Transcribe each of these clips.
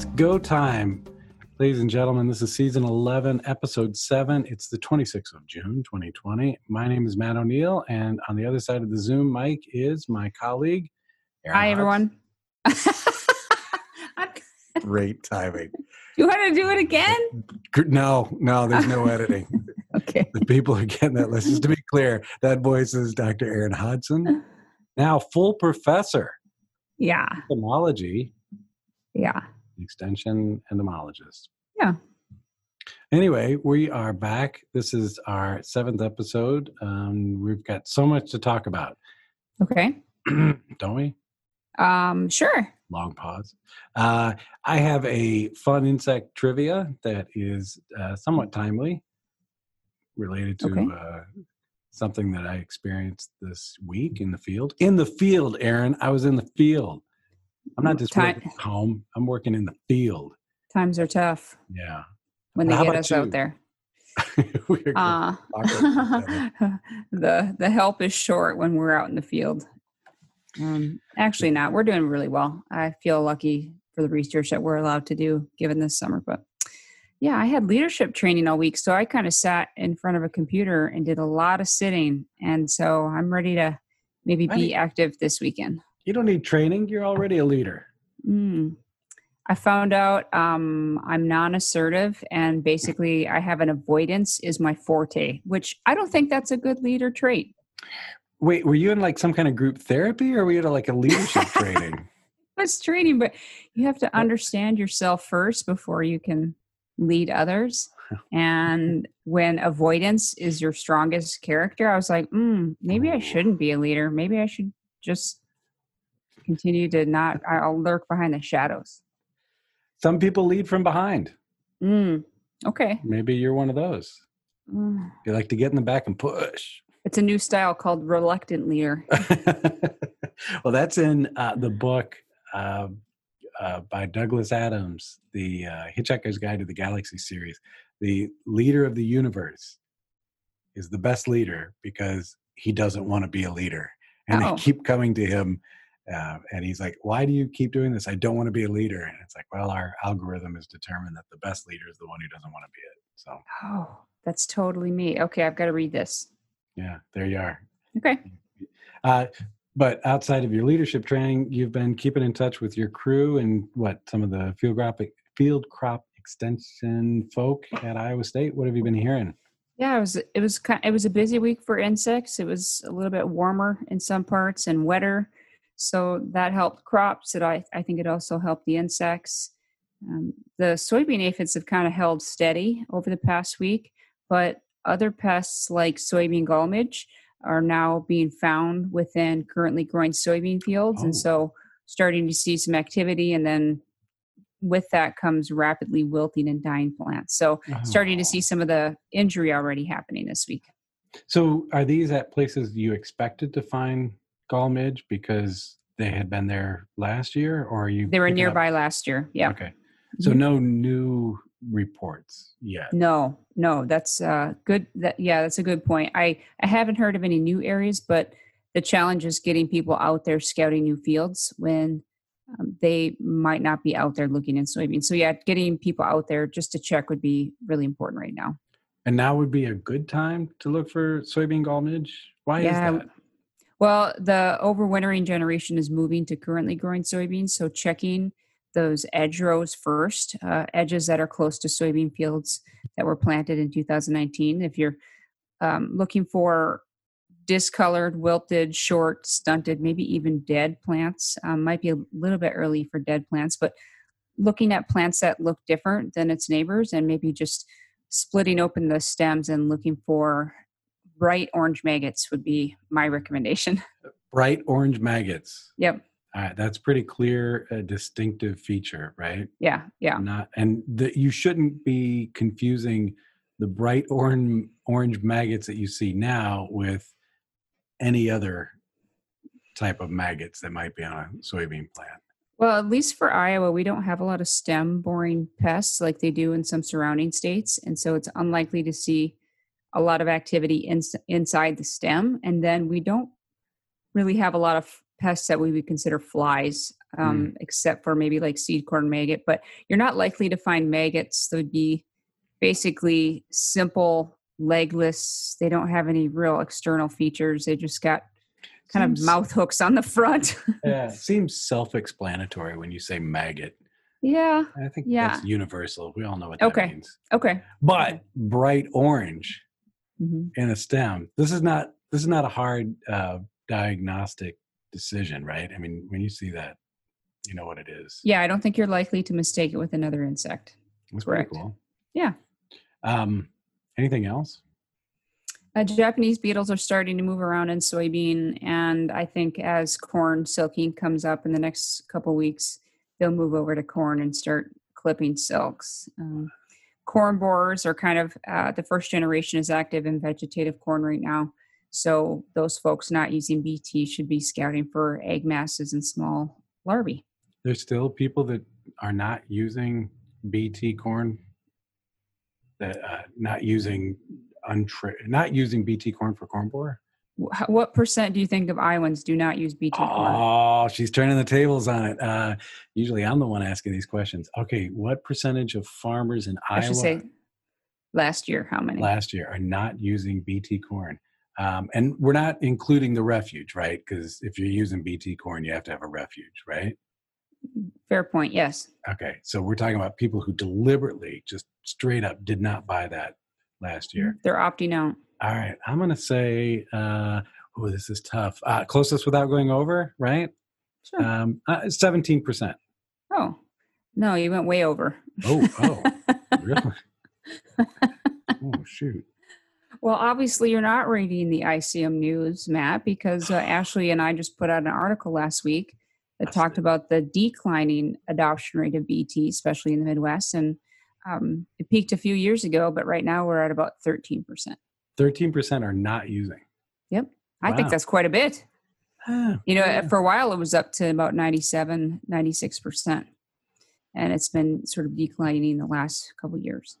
It's go time. Ladies and gentlemen, this is season 11, episode 7. It's the 26th of June, 2020. My name is Matt O'Neal, and on the other side of the Zoom mic is my colleague. Erin Hi, everyone. Great timing. you want to do it again? No, no, there's no editing. Okay. the people are getting that list. Just to be clear, that voice is Dr. Erin Hodgson, now full professor, Yeah. entomology, Yeah. Extension entomologist. Yeah. Anyway, we are back. This is our seventh episode. Um, we've got so much to talk about, Okay. don't we? Um, sure. Long pause. Uh, I have a fun insect trivia that is uh, somewhat timely, related to Okay. uh, something that I experienced this week in the field. In the field, Erin. I was in the field. I'm not just Time- working at home. I'm working in the field. Times are tough Yeah. when they How get us you? out there. Uh, the the help is short when we're out in the field. Um, actually, not. We're doing really well. I feel lucky for the research that we're allowed to do given this summer. But yeah, I had leadership training all week, so I kind of sat in front of a computer and did a lot of sitting, and so I'm ready to maybe be active this weekend. You don't need training. You're already a leader. Mm. I found out um, I'm non-assertive, and basically, I have an avoidance is my forte, which I don't think that's a good leader trait. Wait, were you in like some kind of group therapy or were you at like a leadership training? It's training, but you have to understand yourself first before you can lead others. And when avoidance is your strongest character, I was like, mm, maybe I shouldn't be a leader. Maybe I should just continue to not. I'll lurk behind the shadows. Some people lead from behind. Mm, okay. Maybe you're one of those. Mm. You like to get in the back and push. It's a new style called reluctant leader. well, that's in uh, the book uh, uh, by Douglas Adams, the uh, Hitchhiker's Guide to the Galaxy series. The leader of the universe is the best leader because he doesn't want to be a leader. And Oh. they keep coming to him. Uh, and he's like, Why do you keep doing this? I don't want to be a leader. And it's like, Well, our algorithm is determined that the best leader is the one who doesn't want to be it. So, Oh, that's totally me. Okay, I've got to read this. yeah, there you are. Okay. Uh, but outside of your leadership training, you've been keeping in touch with your crew and what some of the field crop field crop extension folk at Iowa State. What have you been hearing? Yeah, it was it was kind it was a busy week for insects. It was a little bit warmer in some parts and wetter, so that helped crops. It I I think it also helped the insects. Um, the soybean aphids have kind of held steady over the past week, but other pests like soybean gall midge are now being found within currently growing soybean fields, Oh. and so starting to see some activity. And then with that comes rapidly wilting and dying plants. So starting to see some of the injury already happening this week. So, are these at places you expected to find gall midge because they had been there last year, or are you? They were picking up- nearby last year. Yeah. Okay. So Mhm. no new reports yet. No, no, that's uh, good. That yeah, that's a good point. I I haven't heard of any new areas, but the challenge is getting people out there scouting new fields when um, they might not be out there looking in soybeans. So yeah, getting people out there just to check would be really important right now. And now would be a good time to look for soybean gall midge. Why Yeah, is that? Well, the overwintering generation is moving to currently growing soybeans, so checking those edge rows first, uh, edges that are close to soybean fields that were planted in 2019. If you're um, looking for discolored, wilted, short, stunted, maybe even dead plants, um, might be a little bit early for dead plants, but looking at plants that look different than its neighbors and maybe just splitting open the stems and looking for bright orange maggots would be my recommendation. Bright orange maggots. Yep. All right, that's pretty clear, a distinctive feature, right? Yeah. Yeah. Not, and the, you shouldn't be confusing the bright orange orange maggots that you see now with any other type of maggots that might be on a soybean plant. Well, at least for Iowa, we don't have a lot of stem boring pests like they do in some surrounding states. And so it's unlikely to see a lot of activity in, inside the stem. And then we don't really have a lot of pests that we would consider flies, um, except for maybe like seed corn maggot. But you're not likely to find maggots that would be basically simple, legless. They don't have any real external features. They just got kind Seems- of mouth hooks on the front. Yeah, seems self-explanatory when you say maggot. yeah. I think Yeah. that's universal. We all know what that Okay. means. Okay. But bright orange hmm in a stem. This is not this is not a hard uh, diagnostic decision, right? I mean, when you see that, you know what it is. Yeah, I don't think you're likely to mistake it with another insect. That's pretty cool. Yeah. Um, anything else? Uh, Japanese beetles are starting to move around in soybean, and I think as corn silking comes up in the next couple weeks, they'll move over to corn and start clipping silks. Um, corn borers are kind of uh, the first generation is active in vegetative corn right now, so those folks not using BT should be scouting for egg masses and small larvae. There's still people that are not using BT corn, that uh, not using untra- not using BT corn for corn borer. What percent do you think of Iowans do not use BT corn? Oh, she's turning the tables on it. Uh, usually, I'm the one asking these questions. Okay, what percentage of farmers in I Iowa should say last year. How many? last year are not using BT corn? Um, and we're not including the refuge, right? Because if you're using BT corn, you have to have a refuge, right? Fair point. Yes. Okay, so we're talking about people who deliberately, just straight up, did not buy that last year. They're opting out. All right, I'm gonna say, uh, oh, this is tough. Uh, closest without going over, right? Sure. Um, uh, Seventeen percent. oh, no, you went way over. Oh, oh, really? oh, shoot. well, obviously, you're not reading the ICM news, Matt, because uh, Ashley and I just put out an article last week that That's talked it. about the declining adoption rate of BT, especially in the Midwest. And um, it peaked a few years ago, but right now we're at about 13%. Thirteen percent are not using. Yep. I think that's quite a bit. Ah, You know, yeah. for a while it was up to about 97, 96%. And it's been sort of declining the last couple of years.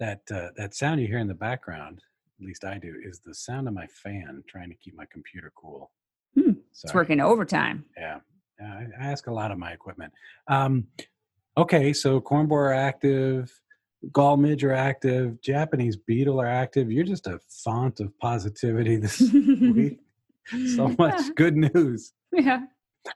that uh, that sound you hear in the background, at least I do, is the sound of my fan trying to keep my computer cool. Hmm, It's working overtime. Yeah, yeah I, I ask a lot of my equipment. Um, okay, so corn borer are active, gall midge are active, Japanese beetle are active. You're just a font of positivity this week. So much good news. Yeah.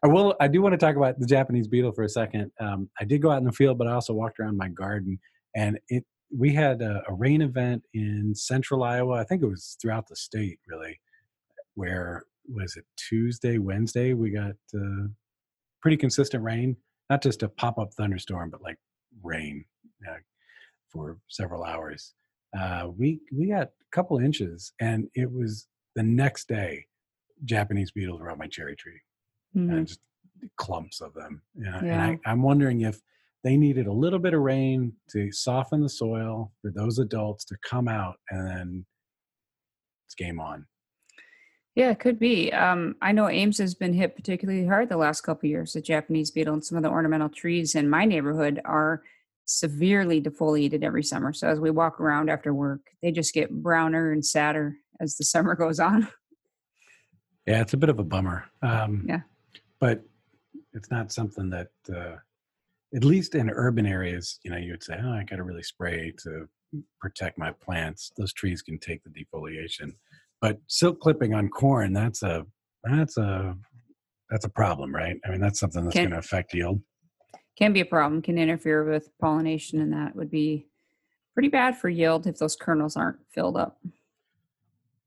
I will. I do want to talk about the Japanese beetle for a second. Um, I did go out in the field, but I also walked around my garden, and it. We had a, a rain event in central Iowa. I think it was throughout the state, really. Where was it? Tuesday, Wednesday, we got uh, pretty consistent rain. Not just a pop-up thunderstorm, but like rain uh, for several hours. Uh, we we got a couple inches, and it was the next day. Japanese beetles were on my cherry tree Mhm. and just clumps of them. You know? And I, I'm wondering if they needed a little bit of rain to soften the soil for those adults to come out, and then it's game on. Yeah, it could be. Um, I know Ames has been hit particularly hard the last couple of years. The Japanese beetle and some of the ornamental trees in my neighborhood are severely defoliated every summer. So as we walk around after work, they just get browner and sadder as the summer goes on. Yeah, it's a bit of a bummer. Um, Yeah. but it's not something that, uh, at least in urban areas, you know, you would say, "Oh, I got to really spray to protect my plants." Those trees can take the defoliation, but silk clipping on corn that's a that's a that's a problem, right? I mean, that's something that's going to affect yield. Can be a problem, can interfere with pollination, and that would be pretty bad for yield if those kernels aren't filled up.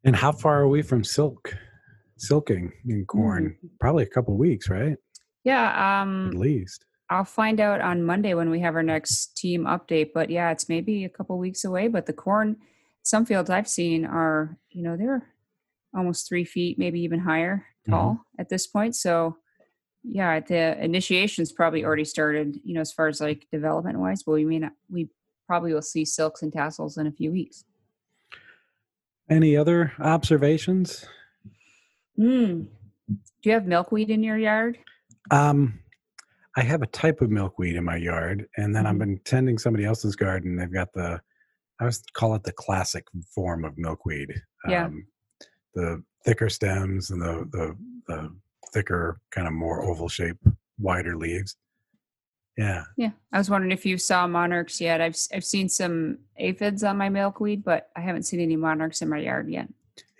And how far are we from silk silking in corn? Probably a couple weeks, right? Yeah, um, At least. I'll find out on Monday when we have our next team update. But yeah, it's maybe a couple weeks away. But the corn, some fields I've seen are, you know, they're almost three feet, maybe even higher Mhm. tall at this point. So yeah, the initiation's probably already started, you know, as far as like development wise, but we may not, we probably will see silks and tassels in a few weeks. Any other observations? Hmm. Do you have milkweed in your yard? Um, I have a type of milkweed in my yard, and then I've Mhm. been tending somebody else's garden. They've got the, I always call it the classic form of milkweed. Yeah. Um, the thicker stems and the the the thicker, kind of more oval shape, wider leaves. Yeah. Yeah. I was wondering if you saw monarchs yet. I've I've seen some aphids on my milkweed, but I haven't seen any monarchs in my yard yet.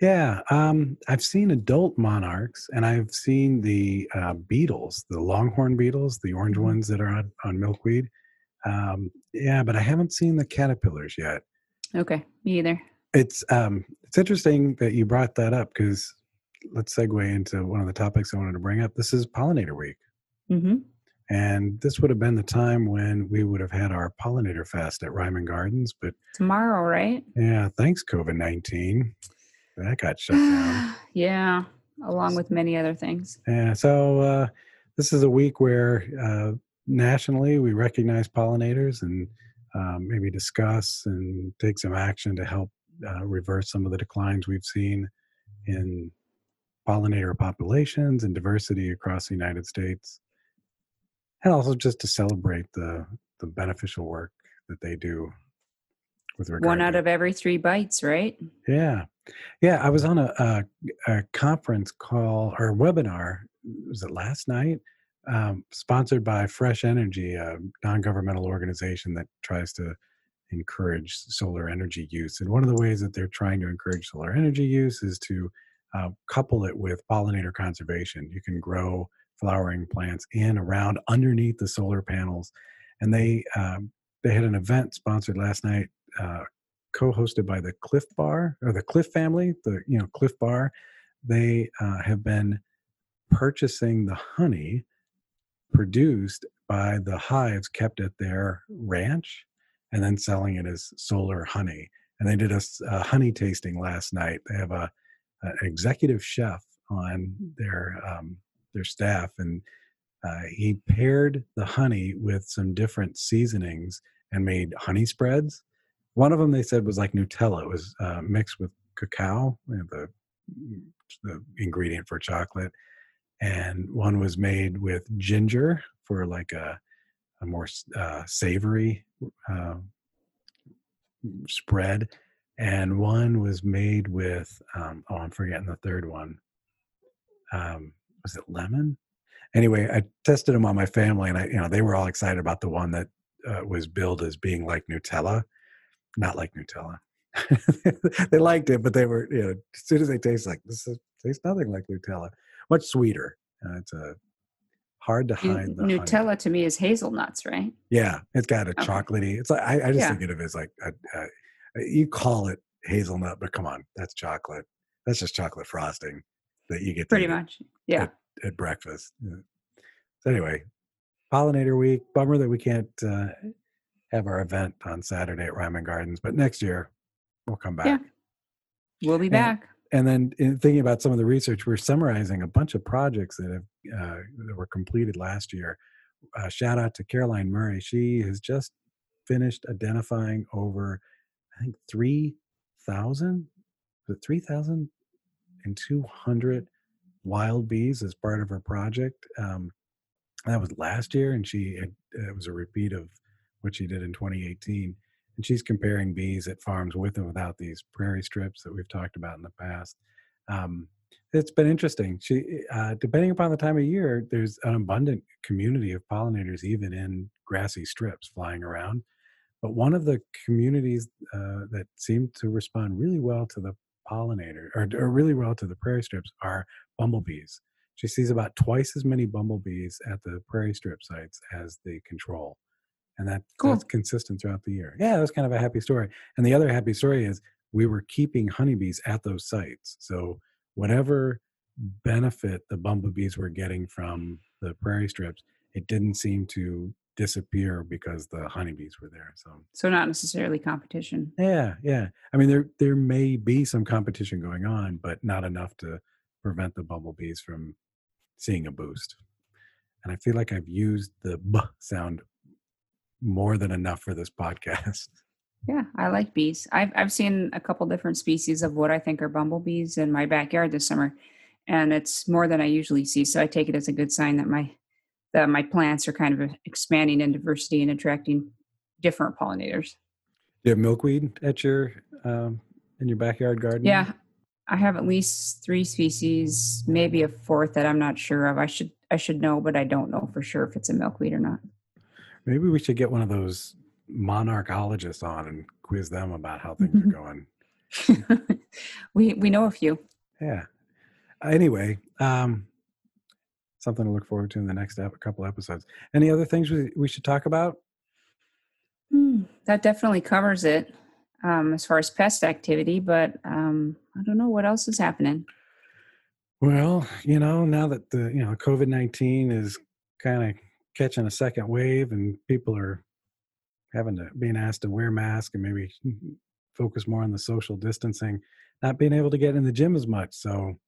Yeah, um, I've seen adult monarchs, and I've seen the uh, beetles, the longhorn beetles, the orange Mhm. ones that are on, on milkweed. Um, yeah, but I haven't seen the caterpillars yet. Okay, me either. It's um, it's interesting that you brought that up because let's segue into one of the topics I wanted to bring up. This is pollinator week, hmm and this would have been the time when we would have had our pollinator fest at Reiman Gardens. But Tomorrow, right? yeah, thanks COVID nineteen, that got shut down. yeah, along with many other things. Yeah, so uh, this is a week where uh, nationally we recognize pollinators and um, maybe discuss and take some action to help uh, reverse some of the declines we've seen in pollinator populations and diversity across the United States, and also just to celebrate the the beneficial work that they do. With regard One to- out of every three bites, right? yeah, yeah. I was on a, a, a conference call or webinar. Was it last night? Um, sponsored by Fresh Energy, a non-governmental organization that tries to encourage solar energy use. And one of the ways that they're trying to encourage solar energy use is to uh, couple it with pollinator conservation. You can grow flowering plants in, around, underneath the solar panels. And they um, they had an event sponsored last night. Uh, co-hosted by the Clif Bar or the Clif family, the you know Clif Bar, they uh, have been purchasing the honey produced by the hives kept at their ranch, and then selling it as solar honey. And they did a honey tasting last night. They have a an executive chef on their um, their staff, and uh, he paired the honey with some different seasonings and made honey spreads. One of them they said was like Nutella. It was uh, mixed with cacao, you know, the the ingredient for chocolate, and one was made with ginger for like a a more uh, savory uh, spread, and one was made with um, oh I'm forgetting the third one. Um, was it lemon? Anyway, I tested them on my family, and I you know they were all excited about the one that uh, was billed as being like Nutella, not like Nutella. they liked it, but they were you know as soon as they taste like this is, tastes nothing like Nutella, much sweeter. Uh, it's a hard to hide the honey. Nutella to me is hazelnuts, right? Yeah, it's got a Okay. chocolatey. It's like I, I just Yeah. think of it as like a, a, you call it hazelnut, but come on, that's chocolate. That's just chocolate frosting that you get Pretty much. Yeah. at breakfast. Yeah. So anyway, pollinator week. Bummer that we can't uh, have our event on Saturday at Reiman Gardens, but next year we'll come back. Yeah. We'll be And- back. And then in thinking about some of the research, we're summarizing a bunch of projects that have uh, that were completed last year. Uh, shout out to Caroline Murray. She has just finished identifying over, I think, three thousand, three thousand and two hundred wild bees as part of her project. Um, that was last year, and she had, it was a repeat of what she did in 2018. And she's comparing bees at farms with and without these prairie strips that we've talked about in the past. Um, it's been interesting. She, uh, depending upon the time of year, there's an abundant community of pollinators, even in grassy strips flying around. But one of the communities uh, that seem to respond really well to the pollinator, or, or really well to the prairie strips, are bumblebees. She sees about twice as many bumblebees at the prairie strip sites as the control. And that, Cool. that's consistent throughout the year. Yeah, that's kind of a happy story. And the other happy story is we were keeping honeybees at those sites. So whatever benefit the bumblebees were getting from the prairie strips, it didn't seem to disappear because the honeybees were there. So So not necessarily competition. yeah, yeah. I mean, there there may be some competition going on, but not enough to prevent the bumblebees from seeing a boost. And I feel like I've used the b sound more than enough for this podcast. Yeah, I like bees. I've I've seen a couple different species of what I think are bumblebees in my backyard this summer, and it's more than I usually see. So I take it as a good sign that my that my plants are kind of expanding in diversity and attracting different pollinators. Do you have milkweed at your um, in your backyard garden? Yeah, I have at least three species, maybe a fourth that I'm not sure of. I should I should know, but I don't know for sure if it's a milkweed or not. Maybe we should get one of those monarchologists on and quiz them about how things are going. we we know a few. Yeah. Anyway, um, something to look forward to in the next ep- couple episodes. Any other things we, we should talk about? Hmm, that definitely covers it um, as far as pest activity, but um, I don't know what else is happening. Well, you know, now that the you know COVID nineteen is kind of catching a second wave, and people are having to being asked to wear masks and maybe focus more on the social distancing, not being able to get in the gym as much. So,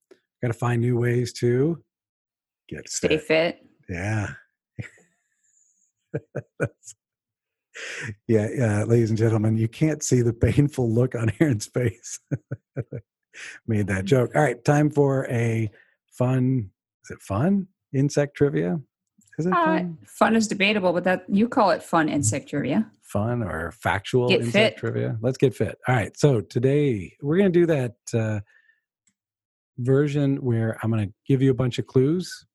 got to find new ways to get Stay fit. fit. Yeah. Yeah, yeah, ladies and gentlemen, you can't see the painful look on Erin's face. Made that joke. All right, time for a fun. Is it fun? Insect trivia? Is it Uh, fun? fun is debatable, but that you call it fun insect trivia. Fun or factual Get insect fit. trivia? Let's get fit. All right, so today we're going to do that uh, version where I'm going to give you a bunch of clues,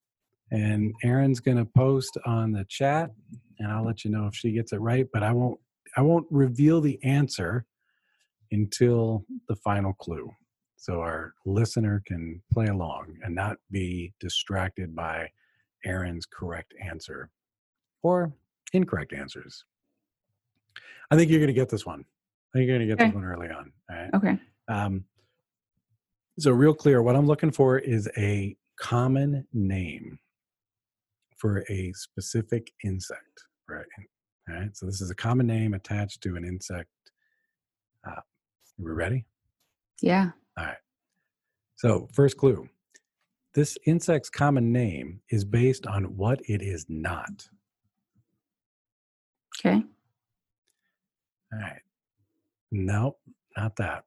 and Erin's going to post on the chat, and I'll let you know if she gets it right. But I won't. I won't reveal the answer until the final clue, so our listener can play along and not be distracted by Erin's correct answer or incorrect answers. I think you're going to get this one. I think you're going to get this one early on. All right. Okay. Um, so, real clear, what I'm looking for is a common name for a specific insect, right? All right. So, this is a common name attached to an insect. Uh, we ready? Yeah. All right. So, first clue this insect's common name is based on what it is not. Okay. All right. Nope, not that.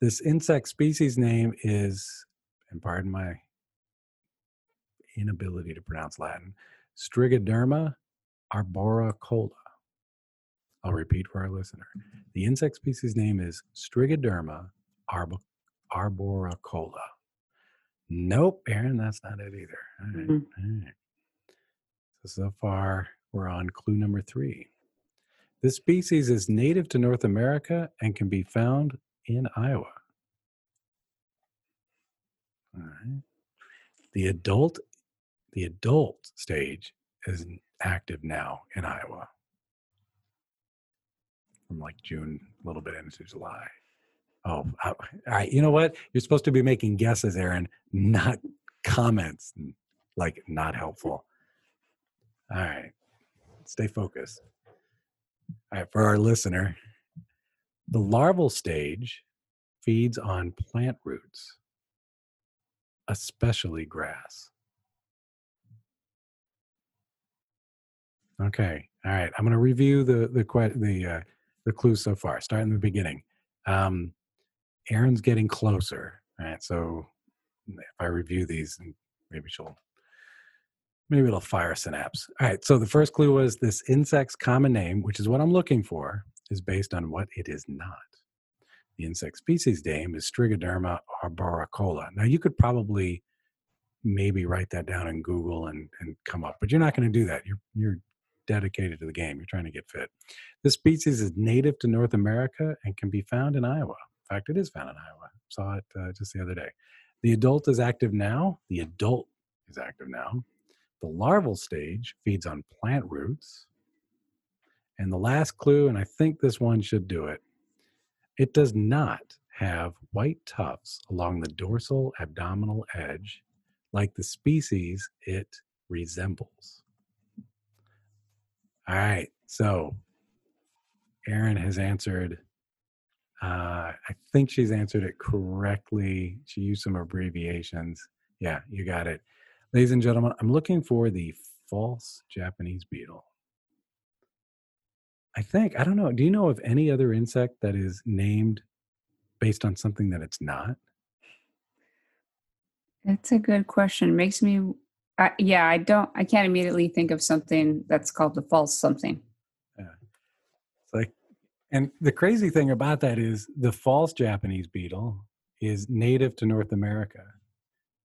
This insect species name is, and pardon my inability to pronounce Latin, Strigoderma arboricola. I'll repeat for our listener. The insect species name is Strigoderma arbo- arboricola. Nope, Erin, that's not it either. All right, Mhm. all right. So, so far, we're on clue number three. This species is native to North America and can be found in Iowa. All right. The adult, the adult stage is active now in Iowa. From like June, a little bit into July. Oh, I- all right. You know what? You're supposed to be making guesses, Erin, not comments. Like, not helpful. All right. Stay focused. All right, for our listener, the larval stage feeds on plant roots, especially grass. Okay, all right. I'm going to review the the the uh, the clues so far. Start in the beginning. Um, Erin's getting closer. All right, so if I review these, maybe she'll maybe it'll fire synapse. All right. So the first clue was this insect's common name, which is what I'm looking for, is based on what it is not. The insect species name is Strigoderma arboricola. Now you could probably maybe write that down in Google and, and come up, but you're not going to do that. You're you're dedicated to the game. You're trying to get fit. This species is native to North America and can be found in Iowa. Fact, it is found in Iowa. Saw it uh, just the other day. The adult is active now. The adult is active now. The larval stage feeds on plant roots. And the last clue, and I think this one should do it, it does not have white tufts along the dorsal abdominal edge like the species it resembles. All right, so Erin has answered. Uh, I think she's answered it correctly. She used some abbreviations. Yeah, you got it. Ladies and gentlemen, I'm looking for the false Japanese beetle. I think, I don't know. Do you know of any other insect that is named based on something that it's not? That's a good question. Makes me, I yeah, I don't, I can't immediately think of something that's called the false something. Yeah. It's like, and the crazy thing about that is the false Japanese beetle is native to North America.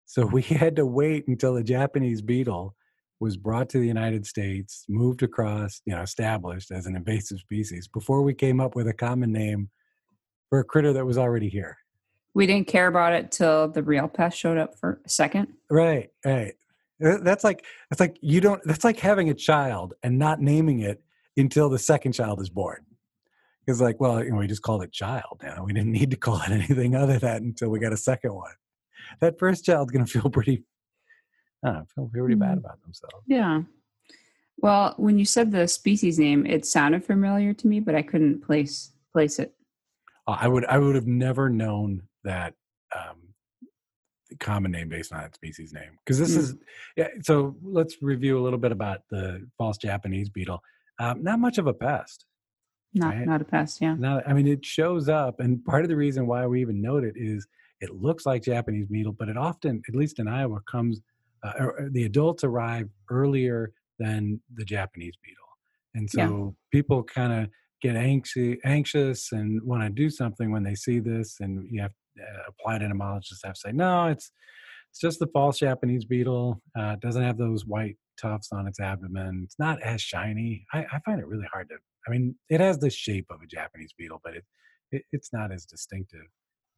So we had to wait until the Japanese beetle was brought to the United States, moved across, you know, established as an invasive species before we came up with a common name for a critter that was already here. We didn't care about it till the real pest showed up for a second. Right, right. That's like that's like you don't that's like having a child and not naming it until the second child is born. It's like, well, you know, we just called it child. now. we didn't need to call it anything other than that until we got a second one. That first child's gonna feel pretty I don't know, feel pretty bad Mm. about themselves. Yeah. Well, when you said the species name, it sounded familiar to me, but I couldn't place place it. Uh, I would I would have never known that um, the common name based on that species name because this Mm. is yeah. So let's review a little bit about the false Japanese beetle. Um, not much of a pest. Not Right. not a pest, yeah. Not I mean it shows up, and part of the reason why we even note it is it looks like Japanese beetle, but it often, at least in Iowa, comes uh, or, or the adults arrive earlier than the Japanese beetle, and Yeah. so people kind of get anxious, anxious, and want to do something when they see this, and you have uh, applied entomologists have to say, no, it's it's just the false Japanese beetle. Uh, it doesn't have those white tufts on its abdomen. It's not as shiny. I, I find it really hard to. I mean, it has the shape of a Japanese beetle, but it, it it's not as distinctive.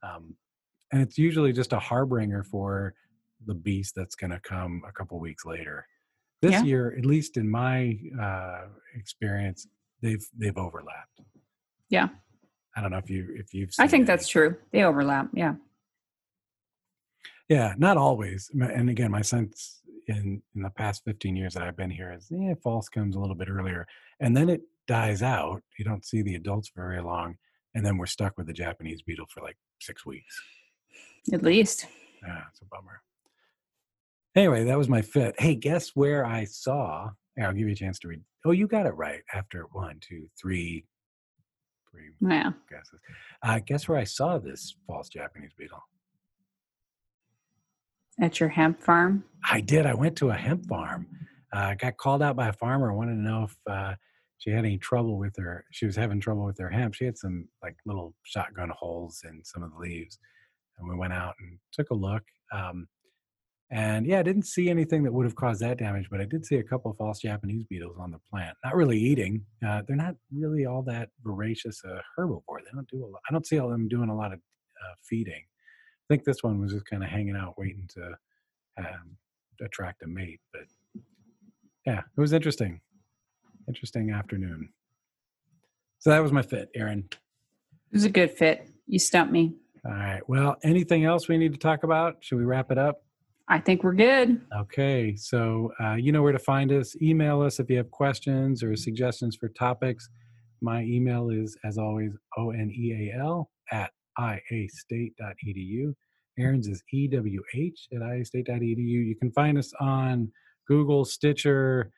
Um, and it's usually just a harbinger for the beast that's going to come a couple weeks later. This Yeah. year, at least in my uh, experience, they've they've overlapped. Yeah. I don't know if you if you've. I think that's true. They overlap, yeah. Yeah, not always. And again, my sense in in the past 15 years that I've been here is yeah, false comes a little bit earlier, and then it dies out. You don't see the adults very long, and then we're stuck with the Japanese beetle for like six weeks. At least. Yeah, it's a bummer. Anyway, that was my fit. Hey, guess where I saw? Yeah, I'll give you a chance to read. Oh, you got it right after one, two, three, three Yeah. guesses. Uh, guess where I saw this false Japanese beetle? At your hemp farm. I did. I went to a hemp farm. Uh, got called out by a farmer. Wanted to know if uh, she had any trouble with her. She was having trouble with her hemp. She had some like little shotgun holes in some of the leaves, and we went out and took a look. Um, and yeah, I didn't see anything that would have caused that damage, but I did see a couple of false Japanese beetles on the plant. Not really eating. Uh, they're not really all that voracious uh, herbivore. They don't do a lot. I don't see them doing a lot of uh, feeding. I think this one was just kind of hanging out, waiting to um, attract a mate. But yeah, it was interesting. Interesting afternoon. So that was my fit, Erin. It was a good fit. You stumped me. All right. Well, anything else we need to talk about? Should we wrap it up? I think we're good. Okay. So uh, you know where to find us. Email us if you have questions or suggestions for topics. My email is, as always, O N E A L at iastate.edu. Erin's is EWH at iastate.edu. You can find us on Google, Stitcher.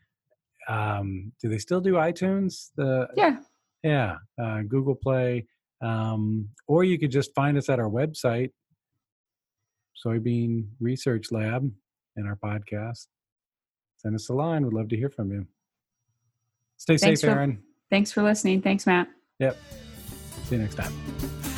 Um, do they still do iTunes? The Yeah. yeah, uh, Google Play, um, or you could just find us at our website, Soybean Research Lab, and our podcast. Send us a line. We'd love to hear from you. Stay Thanks safe, for- Erin. Thanks for listening. Thanks, Matt. Yep. See you next time.